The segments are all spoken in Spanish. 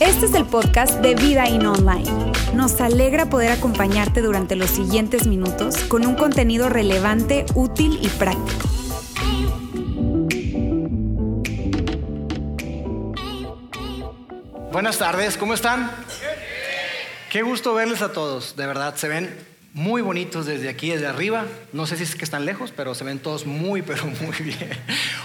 Este es el podcast de Vida In Online. Nos alegra poder acompañarte durante los siguientes minutos con un contenido relevante, útil y práctico. Buenas tardes, ¿cómo están? Qué gusto verles a todos, de verdad, se ven muy bonitos desde aquí, desde arriba. No sé si es que están lejos, pero se ven todos muy, pero muy bien.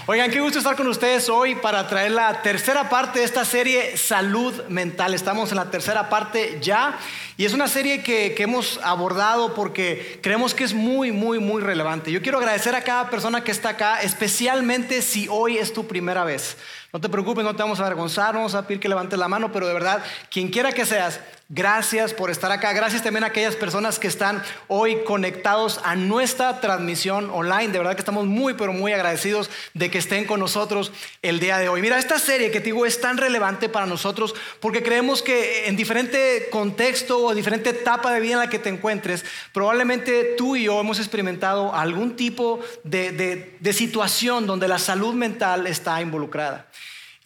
Oigan, qué gusto estar con ustedes hoy para traer la tercera parte de esta serie Salud Mental. Estamos en la tercera parte ya y es una serie que, hemos abordado porque creemos que es muy, muy, muy relevante. Yo quiero agradecer a cada persona que está acá, especialmente si hoy es tu primera vez. No te preocupes, no te vamos a avergonzar, no vamos a pedir que levantes la mano, pero de verdad, quien quiera que seas, gracias por estar acá. Gracias también a aquellas personas que están hoy conectados a nuestra transmisión online. De verdad que estamos muy, pero muy agradecidos de que estén con nosotros el día de hoy. Mira, esta serie que te digo es tan relevante para nosotros porque creemos que en diferente contexto o diferente etapa de vida en la que te encuentres, probablemente tú y yo hemos experimentado algún tipo de, de situación donde la salud mental está involucrada.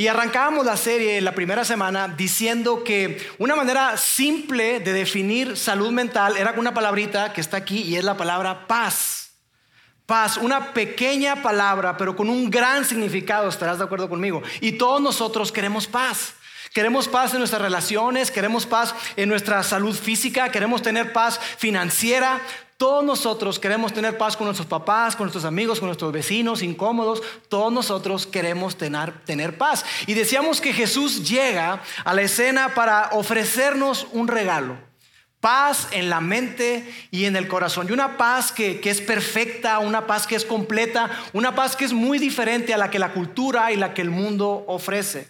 Y arrancábamos la serie la primera semana diciendo que una manera simple de definir salud mental era una palabrita que está aquí y es la palabra paz. Paz, una pequeña palabra, pero con un gran significado, estarás de acuerdo conmigo. Y todos nosotros queremos paz. Queremos paz en nuestras relaciones, queremos paz en nuestra salud física, queremos tener paz financiera. Todos nosotros queremos tener paz con nuestros papás, con nuestros amigos, con nuestros vecinos incómodos. Todos nosotros queremos tener, tener, paz. Y decíamos que Jesús llega a la escena para ofrecernos un regalo. Paz en la mente y en el corazón. Y una paz que, que es perfecta, una paz que es completa, una paz que es muy diferente a la que la cultura y la que el mundo ofrece.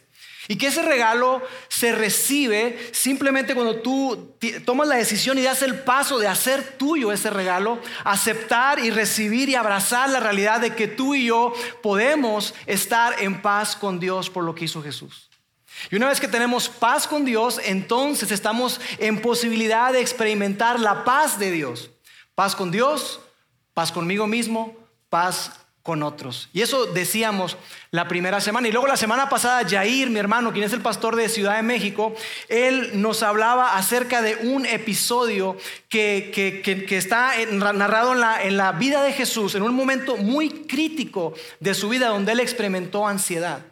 Y que ese regalo se recibe simplemente cuando tú tomas la decisión y das el paso de hacer tuyo ese regalo, aceptar y recibir y abrazar la realidad de que tú y yo podemos estar en paz con Dios por lo que hizo Jesús. Y una vez que tenemos paz con Dios, entonces estamos en posibilidad de experimentar la paz de Dios. Paz con Dios, paz conmigo mismo, paz con otros. Y eso decíamos la primera semana. Y luego la semana pasada, Jair, mi hermano, quien es el pastor de Ciudad de México, él nos hablaba acerca de un episodio que, que, está narrado en la, en la vida de Jesús, en un momento muy crítico de su vida, donde él experimentó ansiedad.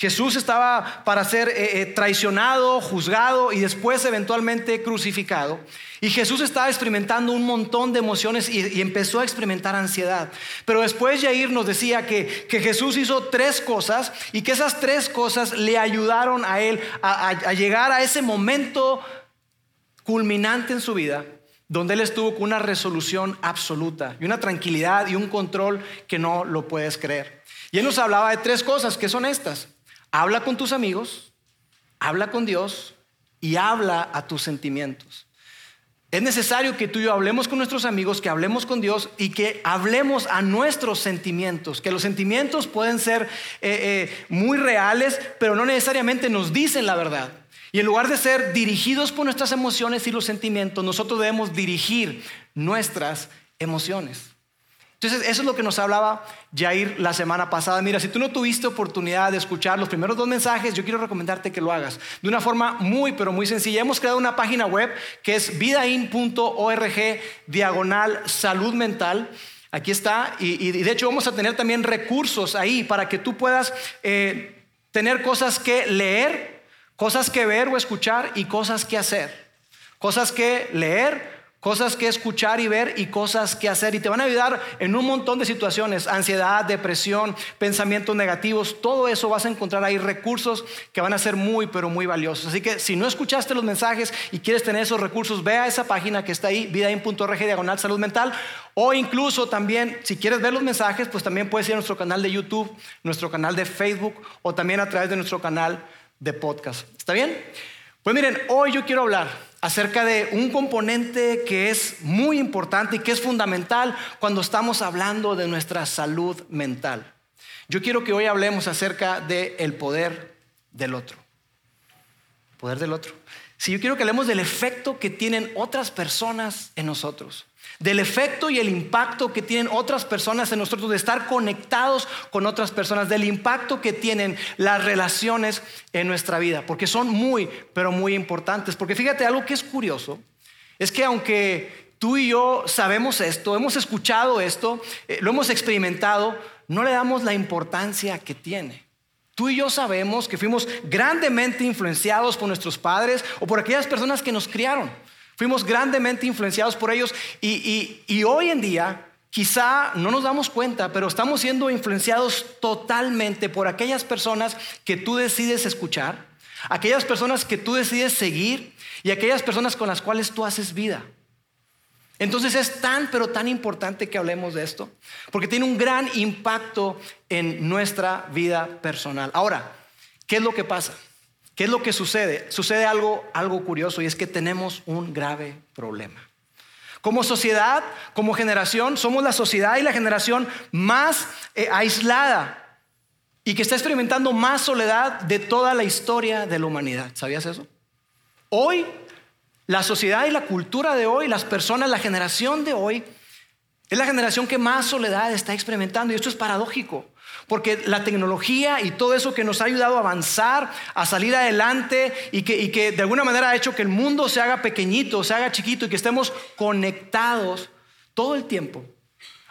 Jesús estaba para ser eh, eh, traicionado, juzgado y después eventualmente crucificado. Y Jesús estaba experimentando un montón de emociones y, empezó a experimentar ansiedad. Pero después Jair nos decía que, Jesús hizo tres cosas y que esas tres cosas le ayudaron a él a llegar a ese momento culminante en su vida donde él estuvo con una resolución absoluta y una tranquilidad y un control que no lo puedes creer. Y él nos hablaba de tres cosas que son estas. Habla con tus amigos, habla con Dios y habla a tus sentimientos. Es necesario que tú y yo hablemos con nuestros amigos, que hablemos con Dios y que hablemos a nuestros sentimientos. Que los sentimientos pueden ser eh, eh, muy reales, pero no necesariamente nos dicen la verdad. Y en lugar de ser dirigidos por nuestras emociones y los sentimientos, nosotros debemos dirigir nuestras emociones. Entonces, eso es lo que nos hablaba Jair la semana pasada. Mira, si tú no tuviste oportunidad de escuchar los primeros dos mensajes, yo quiero recomendarte que lo hagas de una forma muy, pero muy sencilla. Hemos creado una página web que es vidain.org diagonal salud mental. Aquí está, y, de hecho vamos a tener también recursos ahí para que tú puedas eh, tener cosas que leer, cosas que ver o escuchar y cosas que hacer. Cosas que leer, Cosas que escuchar y ver y cosas que hacer. Y te van a ayudar en un montón de situaciones. Ansiedad, depresión, pensamientos negativos. Todo eso vas a encontrar ahí recursos que van a ser muy, pero muy valiosos. Así que si no escuchaste los mensajes y quieres tener esos recursos, ve a esa página que está ahí, vidain.org diagonal salud mental. O incluso también, si quieres ver los mensajes, pues también puedes ir a nuestro canal de YouTube, nuestro canal de Facebook o también a través de nuestro canal de podcast. ¿Está bien? Pues miren, hoy yo quiero hablar acerca de un componente que es muy importante y que es fundamental cuando estamos hablando de nuestra salud mental. Yo quiero que hoy hablemos acerca del el poder del otro. Poder del otro. Si yo quiero que hablemos del efecto que tienen otras personas en nosotros, del efecto y el impacto que tienen otras personas en nosotros, de estar conectados con otras personas, del impacto que tienen las relaciones en nuestra vida, porque son muy, pero muy importantes. Porque fíjate, algo que es curioso, es que aunque tú y yo sabemos esto, hemos escuchado esto, eh, lo hemos experimentado, no le damos la importancia que tiene. Tú y yo sabemos que fuimos grandemente influenciados por nuestros padres o por aquellas personas que nos criaron. Fuimos grandemente influenciados por ellos y, hoy en día quizá no nos damos cuenta, pero estamos siendo influenciados totalmente por aquellas personas que tú decides escuchar, aquellas personas que tú decides seguir y aquellas personas con las cuales tú haces vida. Entonces es tan, pero tan importante que hablemos de esto, porque tiene un gran impacto en nuestra vida personal. Ahora, ¿qué es lo que pasa? ¿Qué es lo que sucede? Sucede algo, algo curioso y es que tenemos un grave problema. Como sociedad, como generación, somos la sociedad y la generación más eh, aislada y que está experimentando más soledad de toda la historia de la humanidad. ¿Sabías eso? Hoy la sociedad y la cultura de hoy, las personas, la generación de hoy, es la generación que más soledad está experimentando. Y esto es paradójico, porque la tecnología y todo eso que nos ha ayudado a avanzar, a salir adelante y que, y que de alguna manera ha hecho que el mundo se haga pequeñito, se haga chiquito y que estemos conectados todo el tiempo,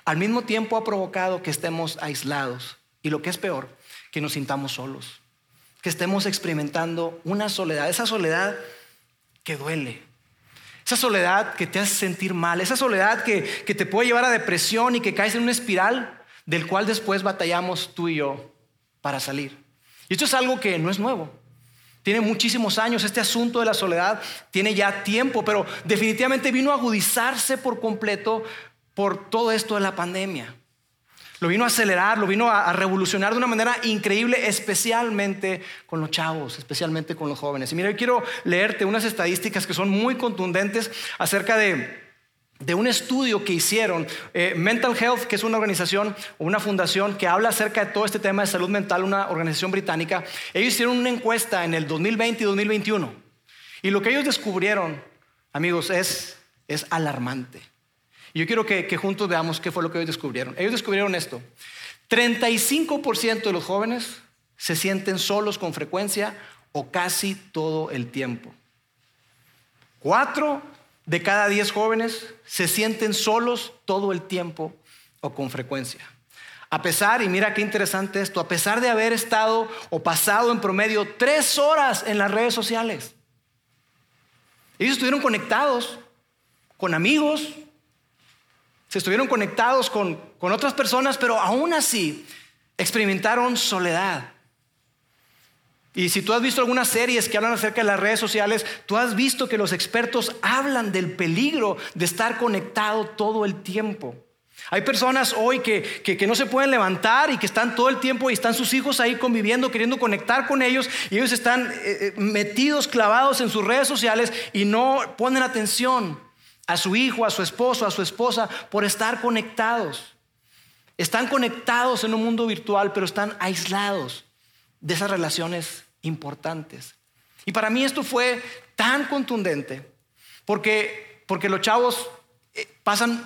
al mismo tiempo ha provocado que estemos aislados. Y lo que es peor, que nos sintamos solos, que estemos experimentando una soledad, esa soledad que duele, esa soledad que te hace sentir mal, esa soledad que, te puede llevar a depresión y que caes en una espiral del cual después batallamos tú y yo para salir. Y esto es algo que no es nuevo. Tiene muchísimos años, este asunto de la soledad tiene ya tiempo, pero definitivamente vino a agudizarse por completo por todo esto de la pandemia. Lo vino a acelerar, lo vino a, revolucionar de una manera increíble, especialmente con los chavos, especialmente con los jóvenes. Y mira, yo quiero leerte unas estadísticas que son muy contundentes acerca de, un estudio que hicieron. Eh, mental Health, que es una organización o una fundación que habla acerca de todo este tema de salud mental, una organización británica. Ellos hicieron una encuesta en el 2020 y 2021. Y lo que ellos descubrieron, amigos, es, es alarmante. Y yo quiero que, juntos veamos qué fue lo que ellos descubrieron. Ellos descubrieron esto. 35% de los jóvenes se sienten solos con frecuencia o casi todo el tiempo. Cuatro de cada diez jóvenes se sienten solos todo el tiempo o con frecuencia. A pesar, y mira qué interesante esto, a pesar de haber estado o pasado en promedio tres horas en las redes sociales. Ellos estuvieron conectados con amigos, se estuvieron conectados con, otras personas, pero aún así experimentaron soledad. Y si tú has visto algunas series que hablan acerca de las redes sociales, tú has visto que los expertos hablan del peligro de estar conectado todo el tiempo. Hay personas hoy que, no se pueden levantar y que están todo el tiempo y están sus hijos ahí conviviendo, queriendo conectar con ellos y ellos están eh, eh, metidos, clavados en sus redes sociales y no ponen atención a su hijo, a su esposo, a su esposa, por estar conectados. Están conectados en un mundo virtual, pero están aislados de esas relaciones importantes. Y para mí esto fue tan contundente, porque, porque los chavos eh, pasan,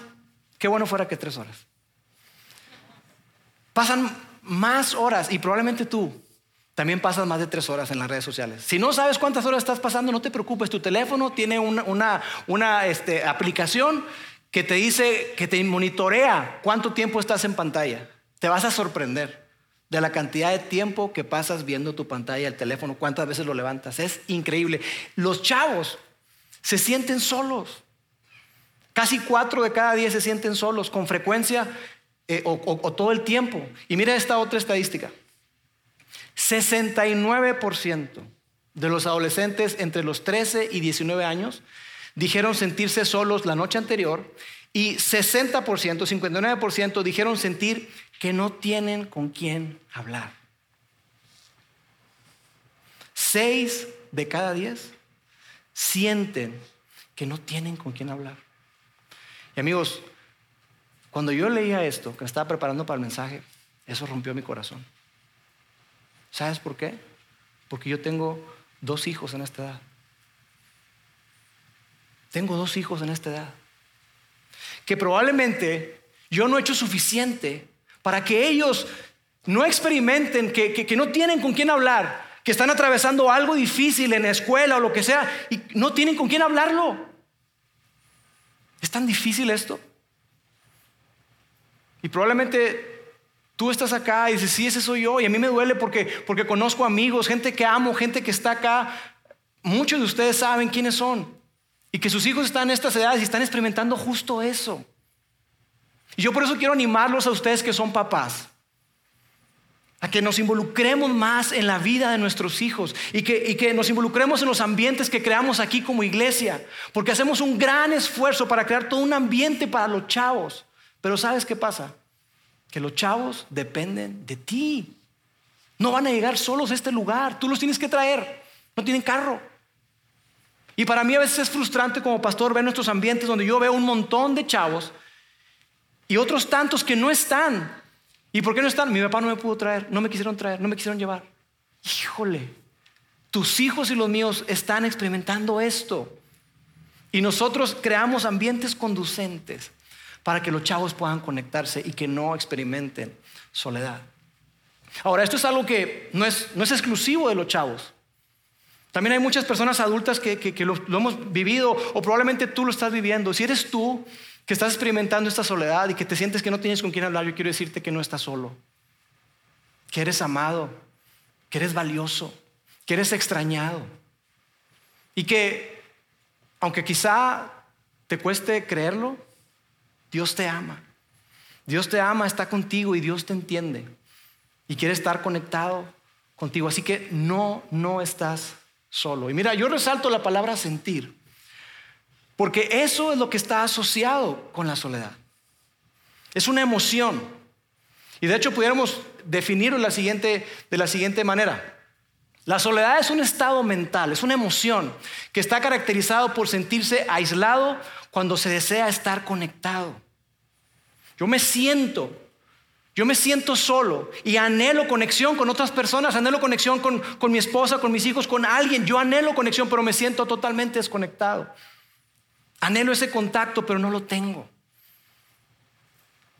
qué bueno fuera que tres horas. Pasan más horas y probablemente tú también pasas más de tres horas en las redes sociales. Si no sabes cuántas horas estás pasando, no te preocupes. Tu teléfono tiene una, este, aplicación que te dice, que te monitorea cuánto tiempo estás en pantalla. Te vas a sorprender de la cantidad de tiempo que pasas viendo tu pantalla, el teléfono, cuántas veces lo levantas. Es increíble. Los chavos se sienten solos. Casi cuatro de cada diez se sienten solos con frecuencia eh, o todo el tiempo. Y mira esta otra estadística. 69% de los adolescentes entre los 13 y 19 años dijeron sentirse solos la noche anterior y 60%, 59% dijeron sentir que no tienen con quién hablar. Seis de cada diez sienten que no tienen con quién hablar. Y amigos, cuando yo leía esto, que estaba preparando para el mensaje, eso rompió mi corazón. ¿Sabes por qué? Porque yo tengo dos hijos en esta edad. tengo dos hijos en esta edad, que probablemente yo no he hecho suficiente para que ellos no experimenten, que, no tienen con quién hablar, que están atravesando algo difícil en la escuela o lo que sea y no tienen con quién hablarlo. ¿Es tan difícil esto? Y probablemente tú estás acá y dices, sí, ese soy yo. Y a mí me duele porque, porque conozco amigos, gente que amo, gente que está acá. Muchos de ustedes saben quiénes son. Y que sus hijos están en estas edades y están experimentando justo eso. Y yo por eso quiero animarlos a ustedes que son papás a que nos involucremos más en la vida de nuestros hijos y que, y que, nos involucremos en los ambientes que creamos aquí como iglesia, porque hacemos un gran esfuerzo para crear todo un ambiente para los chavos. Pero ¿sabes qué pasa? Que los chavos dependen de ti. No van a llegar solos a este lugar, tú los tienes que traer, no tienen carro. Y para mí a veces es frustrante como pastor ver nuestros ambientes donde yo veo un montón de chavos y otros tantos que no están. ¿Y por qué no están? Mi papá no me pudo traer, no me quisieron traer, no me quisieron llevar. Híjole, tus hijos y los míos están experimentando esto. Y nosotros creamos ambientes conducentes para que los chavos puedan conectarse y que no experimenten soledad. Ahora, esto es algo que no es, no es exclusivo de los chavos. También hay muchas personas adultas que, lo, lo, hemos vivido o probablemente tú lo estás viviendo. Si eres tú que estás experimentando esta soledad y que te sientes que no tienes con quién hablar, yo quiero decirte que no estás solo, que eres amado, que eres valioso, que eres extrañado y que aunque quizá te cueste creerlo, Dios te ama. Dios te ama, está contigo y Dios te entiende. Y quiere estar conectado contigo. Así que no, no estás solo. Y mira, yo resalto la palabra sentir. Porque eso es lo que está asociado con la soledad. Es una emoción. Y de hecho pudiéramos definirlo de la siguiente, de la siguiente manera. La soledad es un estado mental, es una emoción que está caracterizado por sentirse aislado cuando se desea estar conectado. Yo me siento, yo me siento solo y anhelo conexión con otras personas, anhelo conexión con, con mi esposa, con mis hijos, con alguien. Yo anhelo conexión, pero me siento totalmente desconectado. Anhelo ese contacto, pero no lo tengo.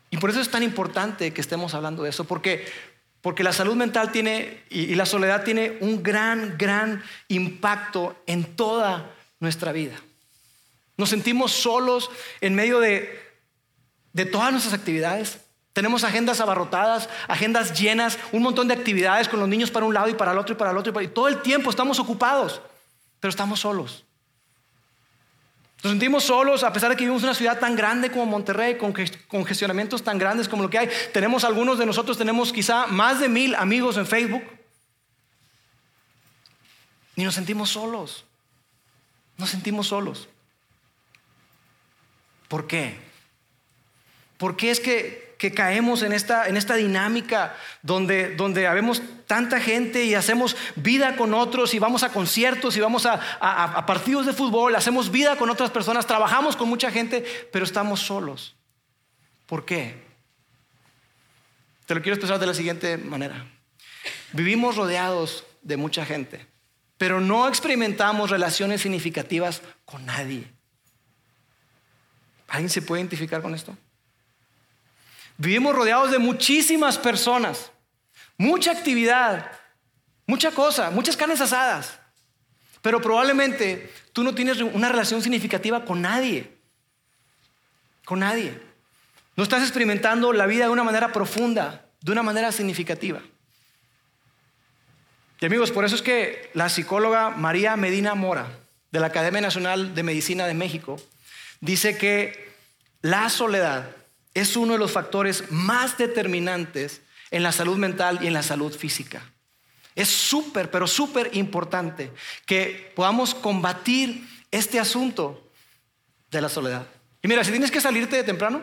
Y por eso es tan importante que estemos hablando de eso, porque, porque la salud mental tiene y, la soledad tiene un gran, gran impacto en toda nuestra vida. Nos sentimos solos en medio de, de todas nuestras actividades. Tenemos agendas abarrotadas, agendas llenas, un montón de actividades con los niños para un lado y para el otro y para el otro. Y, todo el tiempo estamos ocupados, pero estamos solos. Nos sentimos solos a pesar de que vivimos en una ciudad tan grande como Monterrey, con congestionamientos tan grandes como lo que hay. Tenemos algunos de nosotros, tenemos quizá más de mil amigos en Facebook. Y nos sentimos solos. Nos sentimos solos. ¿Por qué? ¿Por qué es que que caemos en esta, en esta dinámica donde, donde habemos tanta gente y hacemos vida con otros y vamos a conciertos y vamos a, a, partidos de fútbol, hacemos vida con otras personas, trabajamos con mucha gente, pero estamos solos. ¿Por qué? Te lo quiero expresar de la siguiente manera. Vivimos rodeados de mucha gente, pero no experimentamos relaciones significativas con nadie. ¿Alguien se puede identificar con esto? Vivimos rodeados de muchísimas personas, mucha actividad, mucha cosa, muchas carnes asadas. Pero probablemente tú no tienes una relación significativa con nadie. Con nadie. No estás experimentando la vida de una manera profunda, de una manera significativa. Y amigos, por eso es que la psicóloga María Medina Mora, de la Academia Nacional de Medicina de México, dice que la soledad es uno de los factores más determinantes en la salud mental y en la salud física. Es súper, pero súper importante que podamos combatir este asunto de la soledad. Y mira, si tienes que salirte de temprano,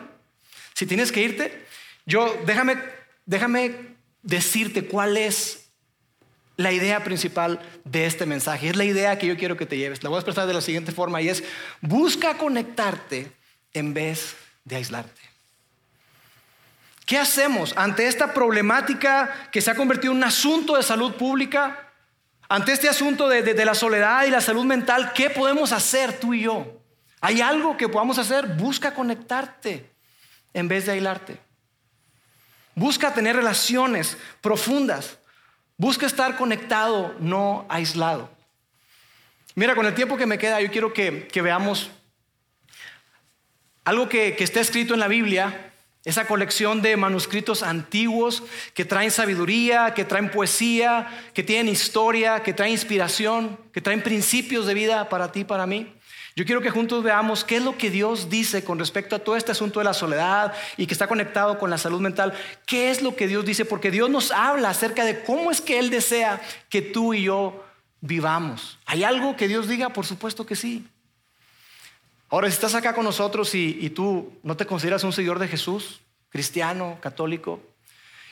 si tienes que irte, yo déjame, déjame decirte cuál es la idea principal de este mensaje. Es la idea que yo quiero que te lleves. La voy a expresar de la siguiente forma y es, busca conectarte en vez de aislarte. ¿Qué hacemos ante esta problemática que se ha convertido en un asunto de salud pública? Ante este asunto de, la soledad y la salud mental, ¿qué podemos hacer tú y yo? ¿Hay algo que podamos hacer? Busca conectarte en vez de aislarte. Busca tener relaciones profundas. Busca estar conectado, no aislado. Mira, con el tiempo que me queda, yo quiero que, veamos algo que, que está escrito en la Biblia esa colección de manuscritos antiguos que traen sabiduría, que traen poesía, que tienen historia, que traen inspiración, que traen principios de vida para ti, para mí. Yo quiero que juntos veamos qué es lo que Dios dice con respecto a todo este asunto de la soledad y que está conectado con la salud mental. ¿Qué es lo que Dios dice? Porque Dios nos habla acerca de cómo es que Él desea que tú y yo vivamos. ¿Hay algo que Dios diga? Por supuesto que sí. Ahora, si estás acá con nosotros y, tú no te consideras un seguidor de Jesús, cristiano, católico,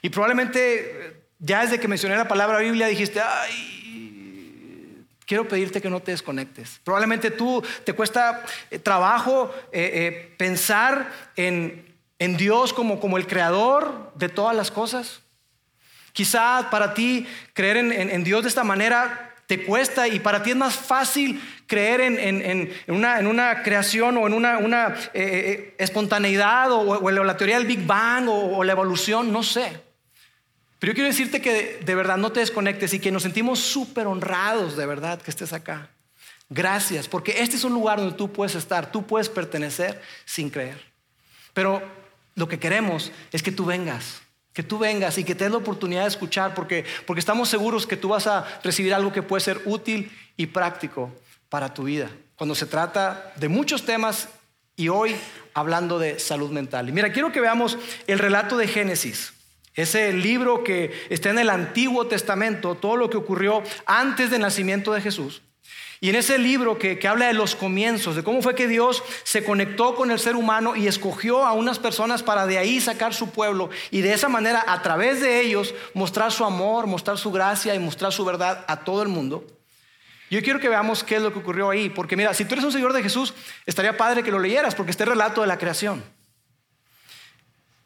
y probablemente eh, ya desde que mencioné la palabra Biblia dijiste, ay, quiero pedirte que no te desconectes. Probablemente tú te cuesta eh, trabajo eh, pensar en, Dios como, como el creador de todas las cosas. Quizá para ti creer en Dios de esta manera te cuesta y para ti es más fácil creer en, una, creación o en una, eh, eh, espontaneidad o, la teoría del Big Bang o, la evolución, no sé. Pero yo quiero decirte que de, verdad no te desconectes y que nos sentimos súper honrados de verdad que estés acá. Gracias, porque este es un lugar donde tú puedes estar, tú puedes pertenecer sin creer. Pero lo que queremos es que tú vengas que tú vengas y que te des la oportunidad de escuchar, porque, porque estamos seguros que tú vas a recibir algo que puede ser útil y práctico para tu vida. Cuando se trata de muchos temas y hoy hablando de salud mental. Y mira, quiero que veamos el relato de Génesis. Ese libro que está en el Antiguo Testamento, todo lo que ocurrió antes del nacimiento de Jesús. Y en ese libro que, habla de los comienzos, de cómo fue que Dios se conectó con el ser humano y escogió a unas personas para de ahí sacar su pueblo y de esa manera a través de ellos mostrar su amor, mostrar su gracia y mostrar su verdad a todo el mundo. Yo quiero que veamos qué es lo que ocurrió ahí, porque mira, si tú eres un seguidor de Jesús, estaría padre que lo leyeras, porque este relato de la creación.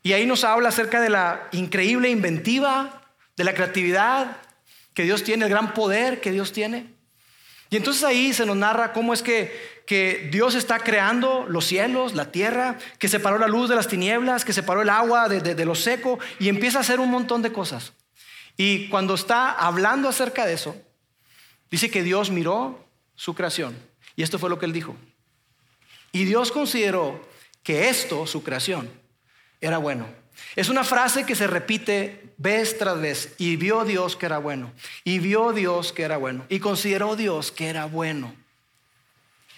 Y ahí nos habla acerca de la increíble inventiva, de la creatividad que Dios tiene, el gran poder que Dios tiene. Y entonces ahí se nos narra cómo es que, que Dios está creando los cielos, la tierra, que separó la luz de las tinieblas, que separó el agua de, de, lo seco y empieza a hacer un montón de cosas. Y cuando está hablando acerca de eso, dice que Dios miró su creación. Y esto fue lo que él dijo. Y Dios consideró que esto, su creación, era bueno. Es una frase que se repite vez tras vez. Y vio Dios que era bueno. Y vio Dios que era bueno. Y consideró Dios que era bueno.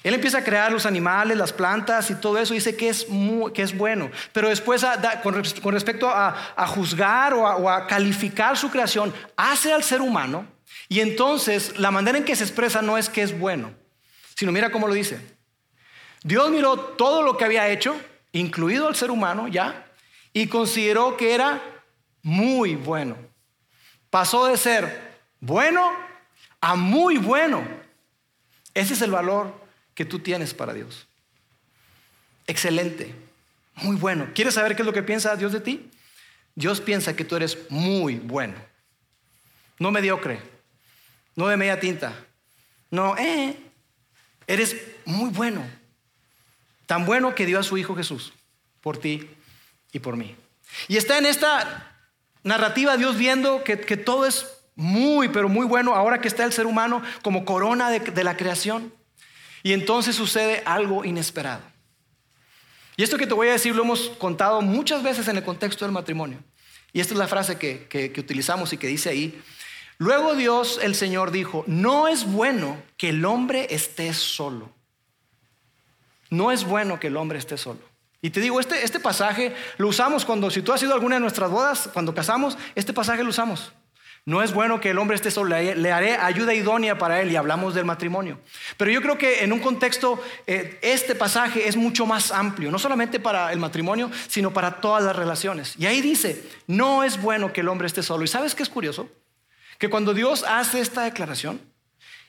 Él empieza a crear los animales, las plantas y todo eso. Dice que es, que es bueno. Pero después, con, respecto a, juzgar o a, o a calificar su creación, hace al ser humano. Y entonces la manera en que se expresa no es que es bueno, sino mira cómo lo dice. Dios miró todo lo que había hecho, incluido al ser humano, ya, y consideró que era muy bueno. Pasó de ser bueno a muy bueno. Ese es el valor que tú tienes para Dios. Excelente, muy bueno. ¿Quieres saber qué es lo que piensa Dios de ti? Dios piensa que tú eres muy bueno. No mediocre, no de media tinta. No, eh, eres muy bueno. Tan bueno que dio a su Hijo Jesús por ti y por mí. Y está en esta narrativa Dios viendo que, todo es muy, pero muy bueno ahora que está el ser humano como corona de, la creación. Y entonces sucede algo inesperado. Y esto que te voy a decir lo hemos contado muchas veces en el contexto del matrimonio. Y esta es la frase que, utilizamos y que dice ahí. Luego Dios, el Señor, dijo, no es bueno que el hombre esté solo. No es bueno que el hombre esté solo. Y te digo, este, este pasaje lo usamos cuando, si tú has ido a alguna de nuestras bodas, cuando casamos, este pasaje lo usamos. No es bueno que el hombre esté solo, le, haré ayuda idónea para él y hablamos del matrimonio. Pero yo creo que en un contexto, eh, este pasaje es mucho más amplio, no solamente para el matrimonio, sino para todas las relaciones. Y ahí dice, no es bueno que el hombre esté solo. ¿Y sabes qué es curioso? Que cuando Dios hace esta declaración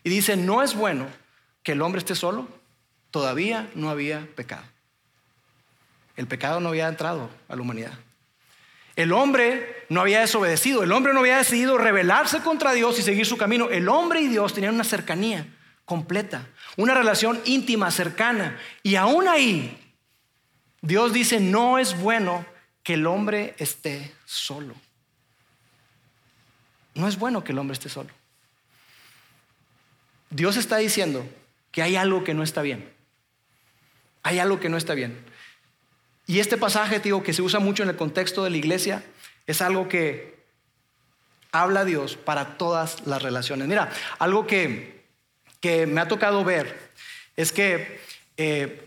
y dice, no es bueno que el hombre esté solo, todavía no había pecado. El pecado no había entrado a la humanidad. El hombre no había desobedecido, el hombre no había decidido rebelarse contra Dios y seguir su camino. El hombre y Dios tenían una cercanía completa, una relación íntima, cercana. Y aún ahí, Dios dice, no es bueno que el hombre esté solo. No es bueno que el hombre esté solo. Dios está diciendo que hay algo que no está bien. Hay algo que no está bien. Y este pasaje, digo, que se usa mucho en el contexto de la iglesia, es algo que habla Dios para todas las relaciones. Mira, algo que, que me ha tocado ver es que eh,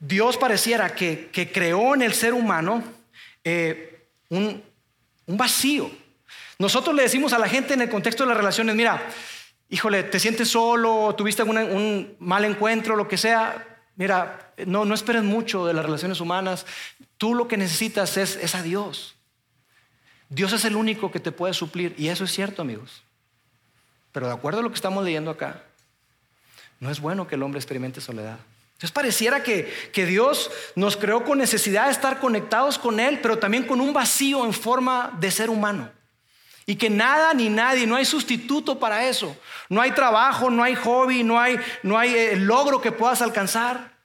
Dios pareciera que, creó en el ser humano eh, un, vacío. Nosotros le decimos a la gente en el contexto de las relaciones, mira, híjole, te sientes solo, tuviste un mal encuentro, lo que sea, mira, no, no esperes mucho de las relaciones humanas, tú lo que necesitas es, a Dios. Dios es el único que te puede suplir, y eso es cierto, amigos. Pero de acuerdo a lo que estamos leyendo acá, no es bueno que el hombre experimente soledad. Entonces pareciera que, que, Dios nos creó con necesidad de estar conectados con Él, pero también con un vacío en forma de ser humano. Y que nada ni nadie, no hay sustituto para eso. No hay trabajo, no hay hobby, no hay, no hay eh, logro que puedas alcanzar.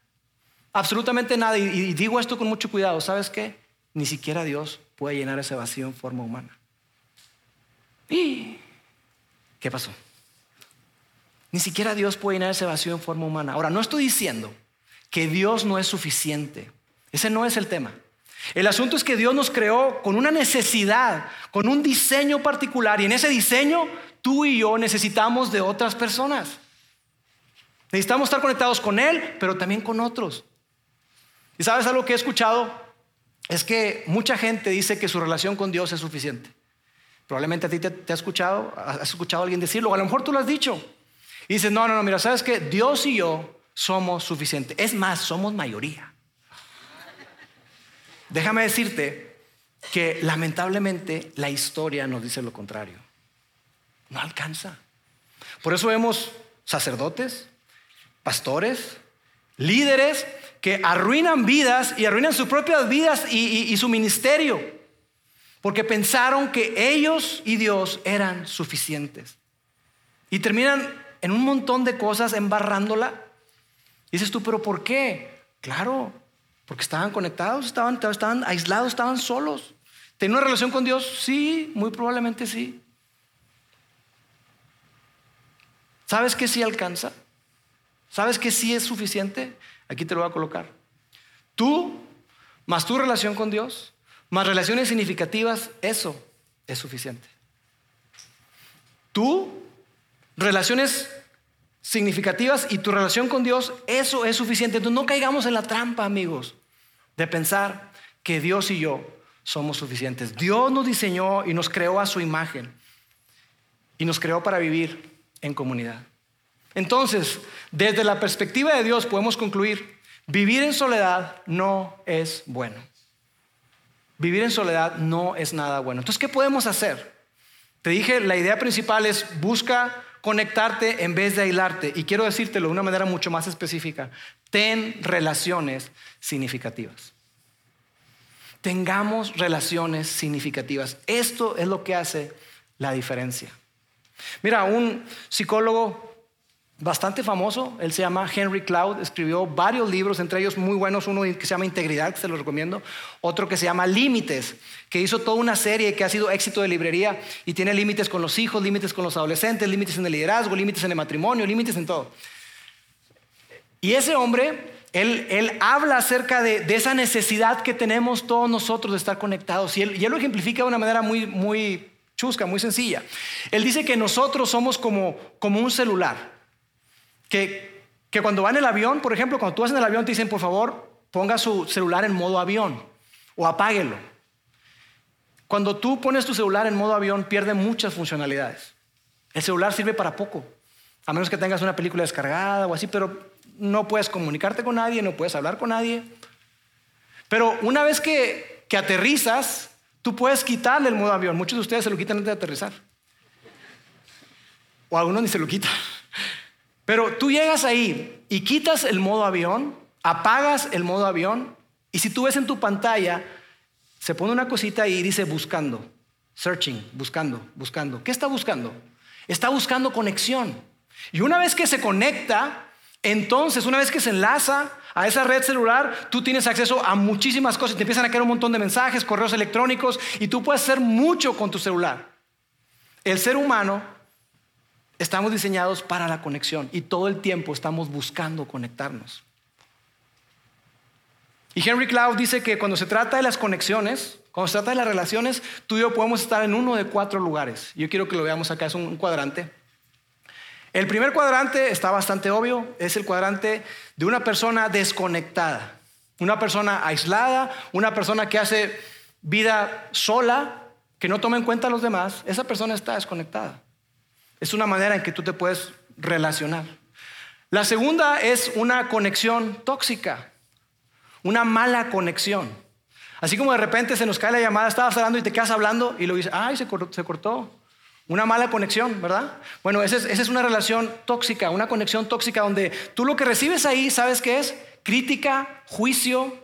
Absolutamente nada. Y, digo esto con mucho cuidado. ¿Sabes qué? Ni siquiera Dios puede llenar ese vacío en forma humana. ¿Y qué pasó? Ni siquiera Dios puede llenar ese vacío en forma humana. Ahora, no estoy diciendo que Dios no es suficiente. Ese no es el tema. El asunto es que Dios nos creó con una necesidad, con un diseño particular, y en ese diseño tú y yo necesitamos de otras personas. Necesitamos estar conectados con Él, pero también con otros. ¿Y sabes algo que he escuchado? Es que mucha gente dice que su relación con Dios es suficiente. Probablemente a ti te, ha escuchado, has escuchado a alguien decirlo, a lo mejor tú lo has dicho. Y dices, no, no, no, mira, ¿sabes que Dios y yo somos suficientes. Es más, somos mayoría. Déjame decirte que lamentablemente la historia nos dice lo contrario. No alcanza. Por eso vemos sacerdotes, pastores, líderes que arruinan vidas y arruinan sus propias vidas y, su ministerio, porque pensaron que ellos y Dios eran suficientes. Y terminan en un montón de cosas embarrándola. dices tú, pero ¿por qué? Claro, porque estaban conectados, estaban, estaban aislados, estaban solos. ¿Tenían una relación con Dios? Sí, muy probablemente sí. ¿Sabes que sí alcanza? ¿Sabes que sí es suficiente? Aquí te lo voy a colocar. Tú, más tu relación con Dios, más relaciones significativas, eso es suficiente. Tú relaciones significativas y tu relación con Dios, eso es suficiente. Entonces no caigamos en la trampa, amigos, de pensar que Dios y yo somos suficientes. Dios nos diseñó y nos creó a su imagen y nos creó para vivir en comunidad. Entonces, desde la perspectiva de Dios podemos concluir, vivir en soledad no es bueno. Vivir en soledad no es nada bueno. Entonces, ¿qué podemos hacer? Te dije, la idea principal es busca conectarte en vez de aislarte. Y quiero decírtelo de una manera mucho más específica. Ten relaciones significativas. Tengamos relaciones significativas. Esto es lo que hace la diferencia. Mira, un psicólogo bastante famoso, él se llama Henry Cloud, escribió varios libros, entre ellos muy buenos, uno que se llama Integridad, que se lo recomiendo, otro que se llama Límites, que hizo toda una serie que ha sido éxito de librería y tiene límites con los hijos, límites con los adolescentes, límites en el liderazgo, límites en el matrimonio, límites en todo. Y ese hombre, él, habla acerca de, esa necesidad que tenemos todos nosotros de estar conectados y él, y él lo ejemplifica de una manera muy, muy chusca, muy sencilla. Él dice que nosotros somos como, como un celular que, cuando va en el avión, por ejemplo, cuando tú vas en el avión te dicen, por favor, ponga su celular en modo avión o apáguelo. Cuando tú pones tu celular en modo avión, pierde muchas funcionalidades. El celular sirve para poco, a menos que tengas una película descargada o así, pero no puedes comunicarte con nadie, no puedes hablar con nadie. Pero una vez que, que aterrizas, tú puedes quitarle el modo avión. Muchos de ustedes se lo quitan antes de aterrizar. O algunos ni se lo quitan. Pero tú llegas ahí y quitas el modo avión, apagas el modo avión y si tú ves en tu pantalla, se pone una cosita y dice buscando, searching, buscando, buscando. ¿Qué está buscando? Está buscando conexión. Y una vez que se conecta, entonces, una vez que se enlaza a esa red celular, tú tienes acceso a muchísimas cosas. Te empiezan a caer un montón de mensajes, correos electrónicos, y tú puedes hacer mucho con tu celular. El ser humano estamos diseñados para la conexión y todo el tiempo estamos buscando conectarnos. Y Henry Cloud dice que cuando se trata de las conexiones, cuando se trata de las relaciones, tú y yo podemos estar en uno de cuatro lugares. Yo quiero que lo veamos acá, es un cuadrante. El primer cuadrante está bastante obvio, es el cuadrante de una persona desconectada, una persona aislada, una persona que hace vida sola, que no toma en cuenta a los demás, esa persona está desconectada. Es una manera en que tú te puedes relacionar. La segunda es una conexión tóxica, una mala conexión. Así como de repente se nos cae la llamada, estabas hablando y te quedas hablando y lo dices, ay, se cortó. Una mala conexión, ¿verdad? Bueno, esa es, una relación tóxica, una conexión tóxica donde tú lo que recibes ahí, ¿sabes qué es? Crítica, juicio,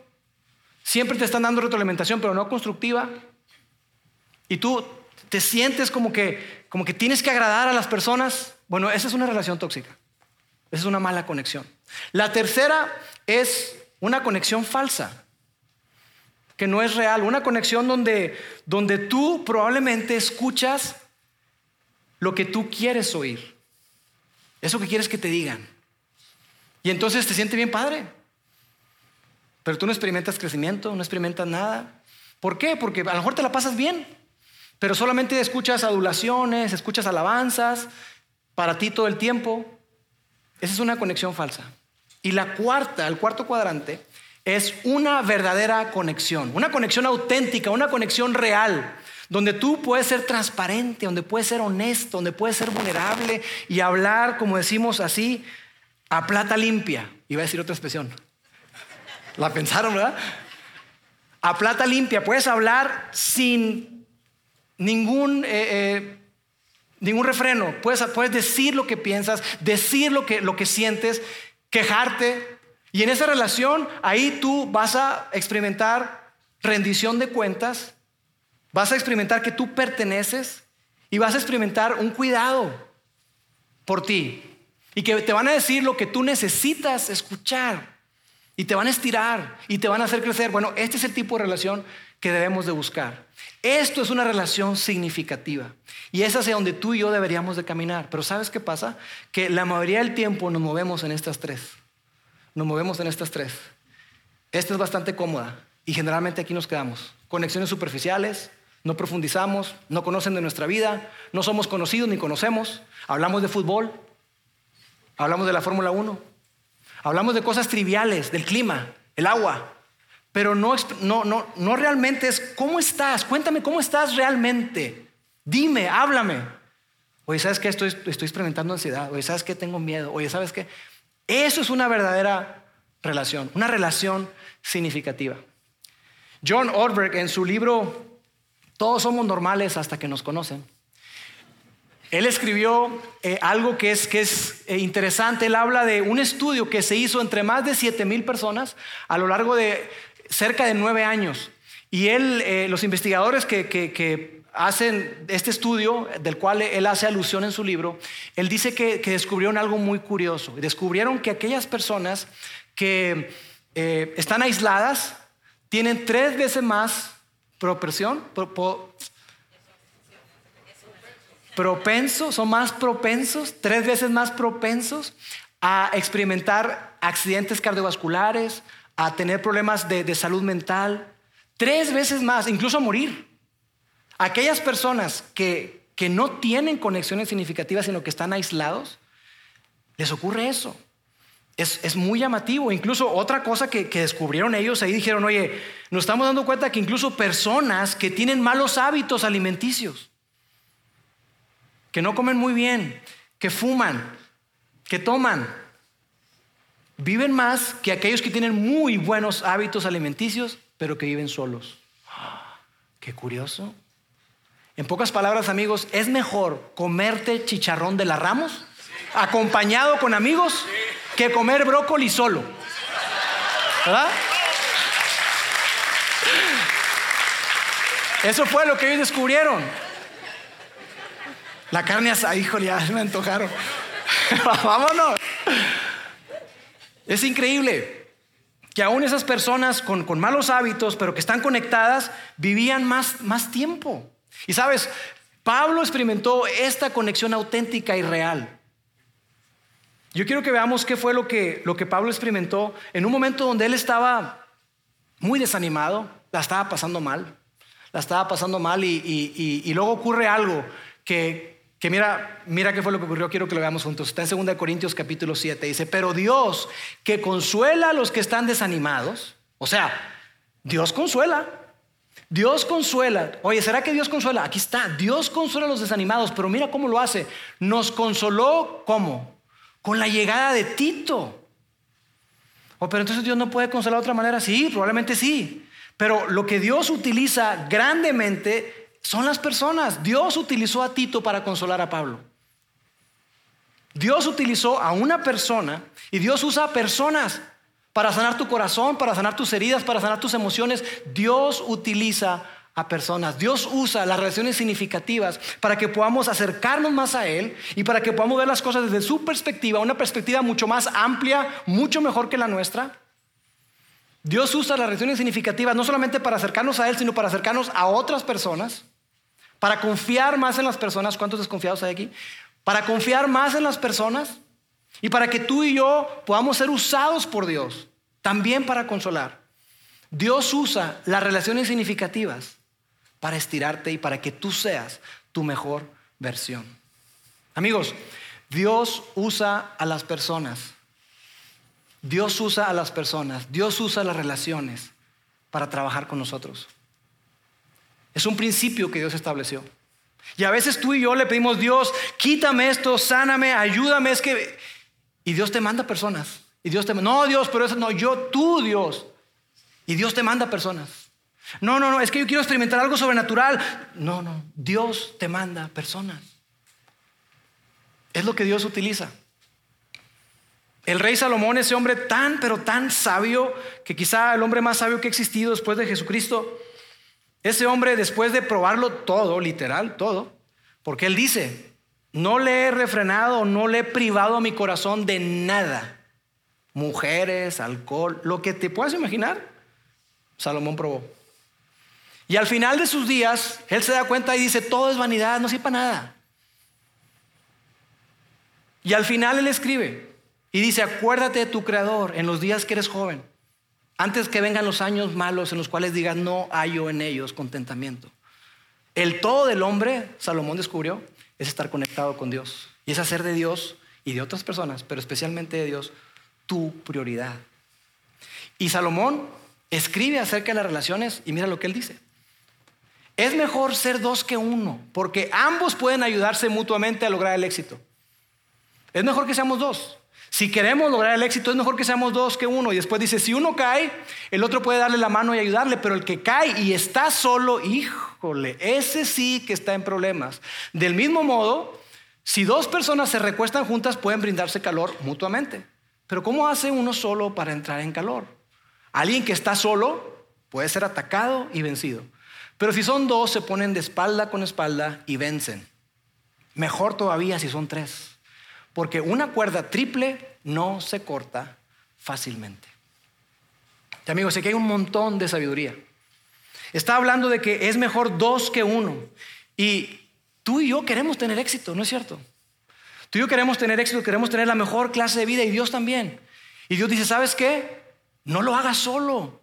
siempre te están dando retroalimentación, pero no constructiva. Y tú te sientes como que, como que tienes que agradar a las personas. Bueno, esa es una relación tóxica. Esa es una mala conexión. La tercera es una conexión falsa, que no es real. Una conexión donde, donde tú probablemente escuchas lo que tú quieres oír. Eso que quieres que te digan. Y entonces te siente bien padre. Pero tú no experimentas crecimiento, no experimentas nada. ¿Por qué? Porque a lo mejor te la pasas bien, pero solamente escuchas adulaciones, escuchas alabanzas para ti todo el tiempo. Esa es una conexión falsa. Y la cuarta, el cuarto cuadrante, es una verdadera conexión, una conexión auténtica, una conexión real donde tú puedes ser transparente, donde puedes ser honesto, donde puedes ser vulnerable y hablar, como decimos así, a plata limpia. Iba a decir otra expresión. La pensaron, ¿verdad? A plata limpia. Puedes hablar sin ningún, eh, eh, ningún refreno. Puedes, puedes, decir lo que piensas, decir lo que, lo que sientes, quejarte. Y en esa relación, ahí tú vas a experimentar rendición de cuentas Vas a experimentar que tú perteneces y vas a experimentar un cuidado por ti. Y que te van a decir lo que tú necesitas escuchar. Y te van a estirar y te van a hacer crecer. Bueno, este es el tipo de relación que debemos de buscar. Esto es una relación significativa. Y es hacia donde tú y yo deberíamos de caminar. Pero ¿sabes qué pasa? Que la mayoría del tiempo nos movemos en estas tres. Nos movemos en estas tres. Esta es bastante cómoda y generalmente aquí nos quedamos. Conexiones superficiales, no profundizamos, no conocen de nuestra vida, no somos conocidos ni conocemos. Hablamos de fútbol, hablamos de la Fórmula 1, hablamos de cosas triviales, del clima, el agua, pero no, no, no, no realmente es cómo estás, cuéntame cómo estás realmente, dime, háblame. Oye, ¿sabes qué? Estoy, estoy experimentando ansiedad, oye, ¿sabes qué? Tengo miedo, oye, ¿sabes qué? Eso es una verdadera relación, una relación significativa. John Orberg en su libro todos somos normales hasta que nos conocen. Él escribió eh, algo que es, que es eh, interesante. Él habla de un estudio que se hizo entre más de 7 mil personas a lo largo de cerca de nueve años. Y él, eh, los investigadores que, que, hacen este estudio, del cual él hace alusión en su libro, él dice que, descubrieron algo muy curioso. Descubrieron que aquellas personas que están aisladas tienen tres veces más propensión, propensos, son más propensos, tres veces más propensos a experimentar accidentes cardiovasculares, a tener problemas de, de salud mental, tres veces más, incluso a morir. Aquellas personas que, que no tienen conexiones significativas, sino que están aislados, les ocurre eso. Es, muy llamativo. Incluso otra cosa que, descubrieron ellos ahí dijeron, oye, nos estamos dando cuenta que incluso personas que tienen malos hábitos alimenticios, que no comen muy bien, que fuman, que toman, viven más que aquellos que tienen muy buenos hábitos alimenticios, pero que viven solos. Qué curioso. En pocas palabras, amigos, es mejor comerte chicharrón de la Ramos acompañado con amigos que comer brócoli solo. ¿Verdad? Eso fue lo que ellos descubrieron. La carne asada, híjole, ya me antojaron. Vámonos. Es increíble que aún esas personas con, con, malos hábitos, pero que están conectadas, vivían más, más tiempo. Y sabes, Pablo experimentó esta conexión auténtica y real. Yo quiero que veamos qué fue lo que, lo que Pablo experimentó en un momento donde él estaba muy desanimado, la estaba pasando mal, la estaba pasando mal y, y luego ocurre algo que, que mira, mira qué fue lo que ocurrió, quiero que lo veamos juntos. Está en 2 Corintios capítulo 7, dice, pero Dios que consuela a los que están desanimados, o sea, Dios consuela. Dios consuela. Oye, ¿será que Dios consuela? Aquí está. Dios consuela a los desanimados, pero mira cómo lo hace. Nos consoló, ¿cómo? Con la llegada de Tito. Oh, pero entonces Dios no puede consolar de otra manera. Sí, probablemente sí. Pero lo que Dios utiliza grandemente son las personas. Dios utilizó a Tito para consolar a Pablo. Dios utilizó a una persona y Dios usa a personas para sanar tu corazón, para sanar tus heridas, para sanar tus emociones. Dios utiliza a personas. Dios usa las relaciones significativas para que podamos acercarnos más a Él y para que podamos ver las cosas desde su perspectiva, una perspectiva mucho más amplia, mucho mejor que la nuestra. Dios usa las relaciones significativas no solamente para acercarnos a Él, sino para acercarnos a otras personas para confiar más en las personas. ¿Cuántos desconfiados hay aquí? Para confiar más en las personas y para que tú y yo podamos ser usados por Dios, también para consolar. Dios usa las relaciones significativas para estirarte y para que tú seas tu mejor versión. Amigos, Dios usa a las personas. Dios usa a las personas. Dios usa las relaciones para trabajar con nosotros. Es un principio que Dios estableció. Y a veces tú y yo le pedimos, Dios, quítame esto, sáname, ayúdame, es que... Y Dios te manda personas. Y Dios te no, Dios, pero eso no, yo, tú, Dios. Y Dios te manda personas. No, no, no, es que yo quiero experimentar algo sobrenatural. No, no, Dios te manda personas. Es lo que Dios utiliza. El rey Salomón, ese hombre tan, pero tan sabio, que quizá el hombre más sabio que ha existido después de Jesucristo, ese hombre, después de probarlo todo, literal, todo, porque él dice, no le he refrenado, no le he privado a mi corazón de nada. Mujeres, alcohol, lo que te puedas imaginar, Salomón probó. Y al final de sus días, él se da cuenta y dice, todo es vanidad, no sirve para nada. Y al final él escribe y dice, acuérdate de tu creador en los días que eres joven antes que vengan los años malos en los cuales digas, no hallo en ellos contentamiento. El todo del hombre, Salomón descubrió, es estar conectado con Dios. Y es hacer de Dios y de otras personas, pero especialmente de Dios, tu prioridad. Y Salomón escribe acerca de las relaciones y mira lo que él dice. Es mejor ser dos que uno, porque ambos pueden ayudarse mutuamente a lograr el éxito. Es mejor que seamos dos. Si queremos lograr el éxito, es mejor que seamos dos que uno. Y después dice, si uno cae, el otro puede darle la mano y ayudarle, pero el que cae y está solo, híjole, ese sí que está en problemas. Del mismo modo, si dos personas se recuestan juntas, pueden brindarse calor mutuamente. Pero ¿cómo hace uno solo para entrar en calor? Alguien que está solo puede ser atacado y vencido. Pero si son dos, se ponen de espalda con espalda y vencen. Mejor todavía si son tres porque una cuerda triple no se corta fácilmente. Y amigos, sé que hay un montón de sabiduría. Está hablando de que es mejor dos que uno. Y tú y yo queremos tener éxito, ¿no es cierto? Tú y yo queremos tener éxito, queremos tener la mejor clase de vida y Dios también. Y Dios dice, ¿sabes qué? No lo hagas solo.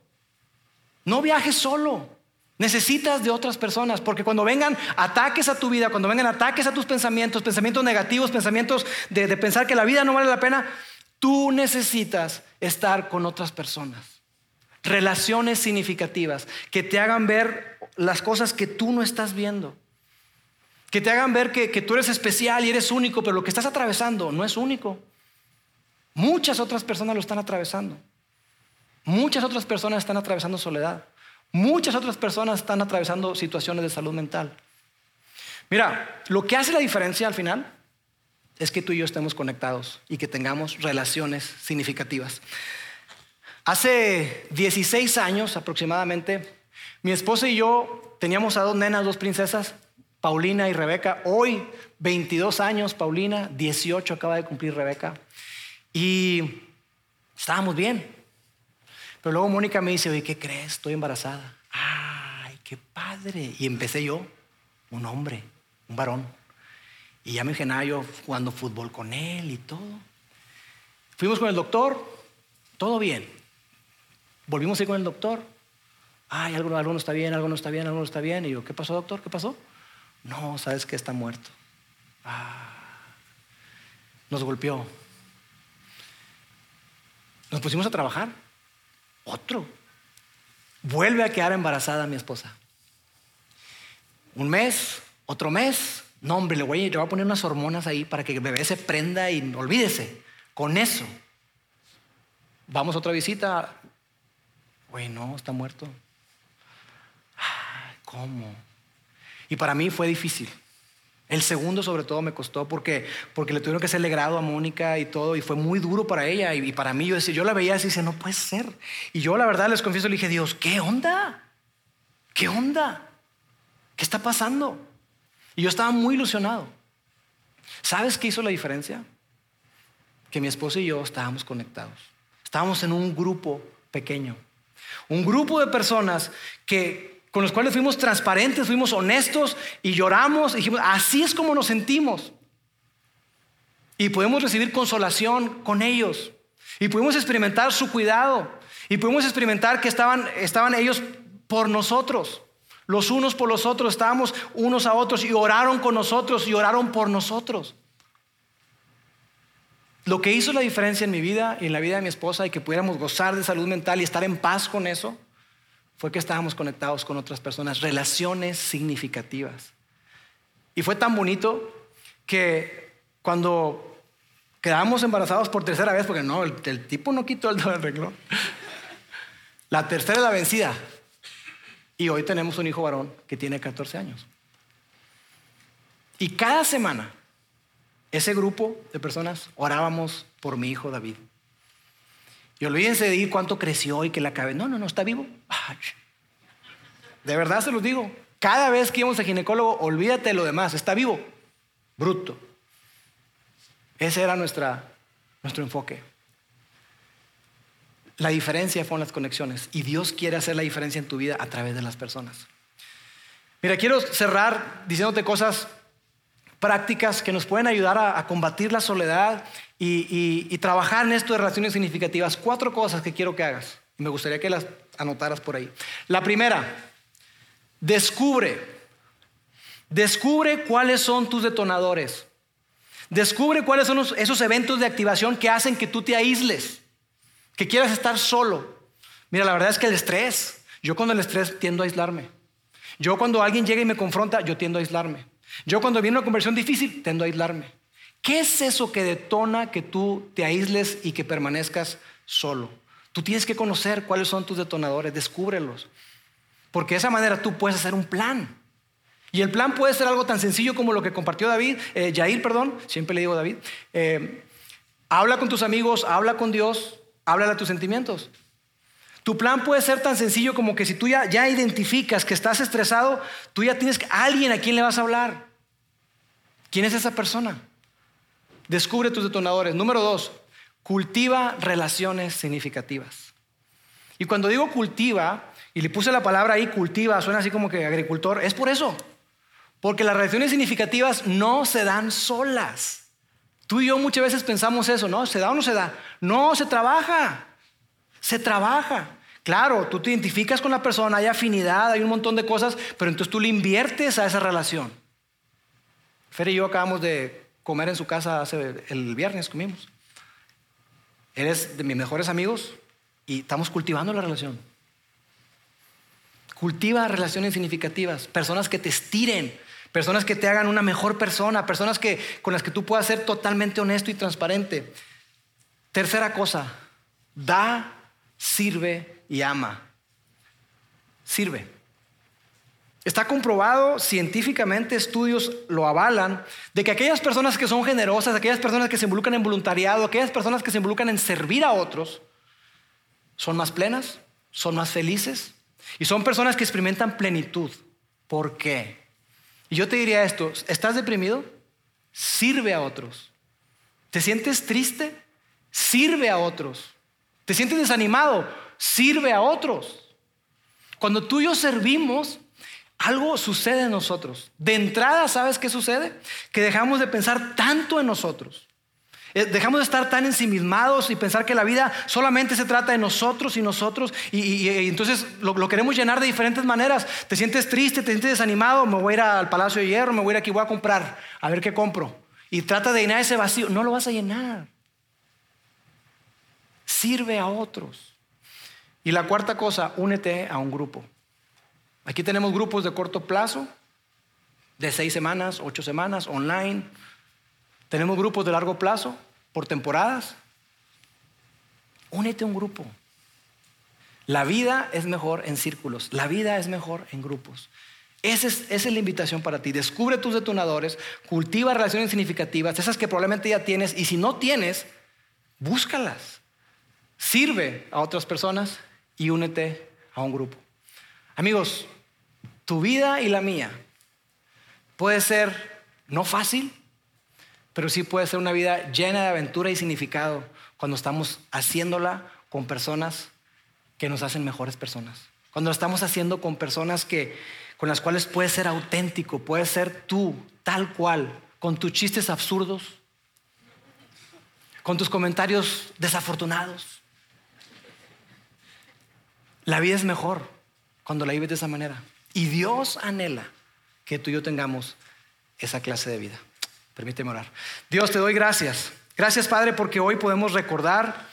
No viajes solo. Necesitas de otras personas, porque cuando vengan ataques a tu vida, cuando vengan ataques a tus pensamientos, pensamientos negativos, pensamientos de, pensar que la vida no vale la pena, tú necesitas estar con otras personas. Relaciones significativas que te hagan ver las cosas que tú no estás viendo. Que te hagan ver que tú eres especial y eres único, pero lo que estás atravesando no es único. Muchas otras personas lo están atravesando. Muchas otras personas están atravesando soledad. Muchas otras personas están atravesando situaciones de salud mental. Mira, lo que hace la diferencia al final es que tú y yo estemos conectados y que tengamos relaciones significativas. Hace 16 años aproximadamente, mi esposa y yo teníamos a dos nenas, dos princesas, Paulina y Rebeca. Hoy, 22 años, Paulina, 18 acaba de cumplir Rebeca. Y estábamos bien. Pero luego Mónica me dice, oye, ¿qué crees? Estoy embarazada. Ay, qué padre. Y empecé yo, un hombre, un varón. Y ya me imaginaba jugando fútbol con él y todo. Fuimos con el doctor, todo bien. Volvimos a ir con el doctor. Ay, algo, algo no está bien, algo no está bien, algo no está bien. Y yo, ¿qué pasó, doctor? ¿Qué pasó? No, sabes que está muerto. Ah, nos golpeó. Nos pusimos a trabajar. Otro. Vuelve a quedar embarazada mi esposa. Un mes, otro mes. No, hombre, le voy, a poner unas hormonas ahí para que el bebé se prenda y olvídese. Con eso. Vamos a otra visita. Güey, no, está muerto. ¿Cómo? Y para mí fue difícil. El segundo sobre todo me costó porque, porque le tuvieron que hacerle grado a Mónica y todo, y fue muy duro para ella. Y, para mí yo, decía, yo la veía así y decía, no puede ser. Y yo la verdad les confieso, le dije, Dios, ¿qué onda? ¿Qué onda? ¿Qué está pasando? Y yo estaba muy ilusionado. ¿Sabes qué hizo la diferencia? Que mi esposa y yo estábamos conectados. Estábamos en un grupo pequeño. Un grupo de personas que con los cuales fuimos transparentes, fuimos honestos y lloramos. Y dijimos, así es como nos sentimos. Y podemos recibir consolación con ellos. Y pudimos experimentar su cuidado. Y pudimos experimentar que estaban, estaban ellos por nosotros. Los unos por los otros. Estábamos unos a otros y oraron con nosotros y oraron por nosotros. Lo que hizo la diferencia en mi vida y en la vida de mi esposa y que pudiéramos gozar de salud mental y estar en paz con eso fue que estábamos conectados con otras personas, relaciones significativas. Y fue tan bonito que cuando quedamos embarazados por tercera vez, porque no, el, tipo no quitó el arreglo, la tercera es la vencida. Y hoy tenemos un hijo varón que tiene 14 años. Y cada semana, ese grupo de personas orábamos por mi hijo David. Y olvídense de ir cuánto creció y que la cabeza. No, no, no, está vivo. De verdad se los digo. Cada vez que íbamos al ginecólogo, olvídate de lo demás. Está vivo. Bruto. Ese era nuestro enfoque. La diferencia fueron las conexiones. Y Dios quiere hacer la diferencia en tu vida a través de las personas. Mira, quiero cerrar diciéndote cosas prácticas que nos pueden ayudar a, combatir la soledad y, trabajar en esto de relaciones significativas. Cuatro cosas que quiero que hagas. Y me gustaría que las anotaras por ahí. La primera, descubre. Descubre cuáles son tus detonadores. Descubre cuáles son esos eventos de activación que hacen que tú te aísles, que quieras estar solo. Mira, la verdad es que el estrés, yo cuando el estrés tiendo a aislarme. Yo cuando alguien llega y me confronta, yo tiendo a aislarme. Yo cuando viene una conversión difícil, tendo a aislarme. ¿Qué es eso que detona que tú te aísles y que permanezcas solo? Tú tienes que conocer cuáles son tus detonadores, descúbrelos. Porque de esa manera tú puedes hacer un plan. Y el plan puede ser algo tan sencillo como lo que compartió David, eh, perdón, siempre le digo David. Eh, habla con tus amigos, habla con Dios, habla a tus sentimientos. Tu plan puede ser tan sencillo como que si tú ya, ya identificas que estás estresado, tú ya tienes alguien a quien le vas a hablar. ¿Quién es esa persona? Descubre tus detonadores. Número dos, cultiva relaciones significativas. Y cuando digo cultiva, y le puse la palabra ahí, cultiva, suena así como que agricultor, es por eso. Porque las relaciones significativas no se dan solas. Tú y yo muchas veces pensamos eso, ¿no? ¿Se da o no se da? No, se trabaja. Se trabaja. Claro, tú te identificas con la persona, hay afinidad, hay un montón de cosas, pero entonces tú le inviertes a esa relación. Fer y yo acabamos de comer en su casa hace, el viernes, comimos. Eres de mis mejores amigos y estamos cultivando la relación. Cultiva relaciones significativas, personas que te estiren, personas que te hagan una mejor persona, personas que, con las que tú puedas ser totalmente honesto y transparente. Tercera cosa, da sirve y ama. Sirve. Está comprobado científicamente, estudios lo avalan, de que aquellas personas que son generosas, aquellas personas que se involucran en voluntariado, aquellas personas que se involucran en servir a otros, son más plenas, son más felices y son personas que experimentan plenitud. ¿Por qué? Y yo te diría esto, ¿estás deprimido? Sirve a otros. ¿Te sientes triste? Sirve a otros. ¿Te sientes desanimado? Sirve a otros. Cuando tú y yo servimos, algo sucede en nosotros. De entrada, ¿sabes qué sucede? Que dejamos de pensar tanto en nosotros. Eh, dejamos de estar tan ensimismados y pensar que la vida solamente se trata de nosotros y nosotros y, entonces lo, queremos llenar de diferentes maneras. Te sientes triste, te sientes desanimado, me voy a ir al Palacio de Hierro, me voy a ir aquí, voy a comprar, a ver qué compro. Y trata de llenar ese vacío. No lo vas a llenar. Sirve a otros. Y la cuarta cosa, únete a un grupo. Aquí tenemos grupos de corto plazo, de seis semanas, ocho semanas, online. Tenemos grupos de largo plazo, por temporadas. Únete a un grupo. La vida es mejor en círculos, la vida es mejor en grupos. Esa es, la invitación para ti. Descubre tus detonadores, cultiva relaciones significativas, esas que probablemente ya tienes, y si no tienes, búscalas. Sirve a otras personas y únete a un grupo. Amigos, tu vida y la mía puede ser no fácil, pero sí puede ser una vida llena de aventura y significado cuando estamos haciéndola con personas que nos hacen mejores personas. Cuando lo estamos haciendo con personas que, con las cuales puedes ser auténtico, puedes ser tú, tal cual, con tus chistes absurdos, con tus comentarios desafortunados. La vida es mejor cuando la vives de esa manera. Y Dios anhela que tú y yo tengamos esa clase de vida. Permíteme orar. Dios, te doy gracias. Gracias, Padre, porque hoy podemos recordar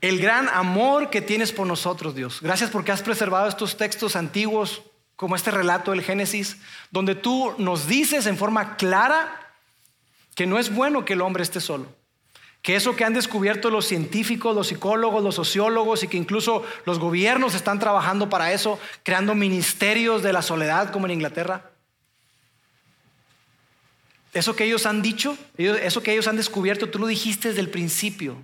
el gran amor que tienes por nosotros, Dios. Gracias porque has preservado estos textos antiguos, como este relato del Génesis, donde tú nos dices en forma clara que no es bueno que el hombre esté solo que eso que han descubierto los científicos, los psicólogos, los sociólogos y que incluso los gobiernos están trabajando para eso, creando ministerios de la soledad como en Inglaterra. Eso que ellos han dicho, eso que ellos han descubierto, tú lo dijiste desde el principio.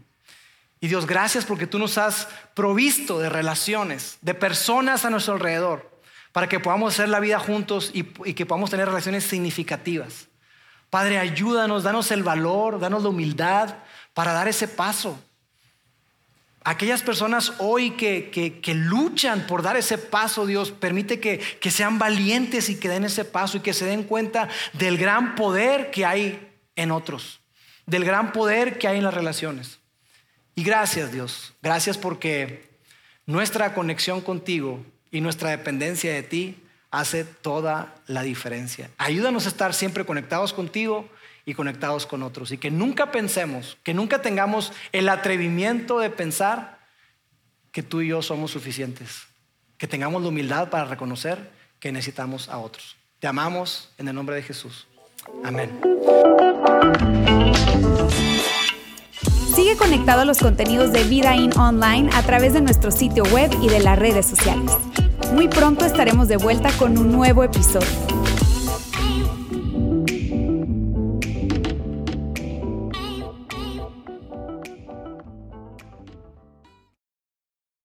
Y Dios, gracias porque tú nos has provisto de relaciones, de personas a nuestro alrededor, para que podamos hacer la vida juntos y, que podamos tener relaciones significativas. Padre, ayúdanos, danos el valor, danos la humildad, para dar ese paso. Aquellas personas hoy que, luchan por dar ese paso, Dios, permite que, que sean valientes y que den ese paso y que se den cuenta del gran poder que hay en otros, del gran poder que hay en las relaciones. Y gracias, Dios, gracias porque nuestra conexión contigo y nuestra dependencia de ti hace toda la diferencia. Ayúdanos a estar siempre conectados contigo y conectados con otros. Y que nunca pensemos, que nunca tengamos el atrevimiento de pensar que tú y yo somos suficientes. Que tengamos la humildad para reconocer que necesitamos a otros. Te amamos en el nombre de Jesús. Amén. Sigue conectado a los contenidos de Vida In Online a través de nuestro sitio web y de las redes sociales. Muy pronto estaremos de vuelta con un nuevo episodio.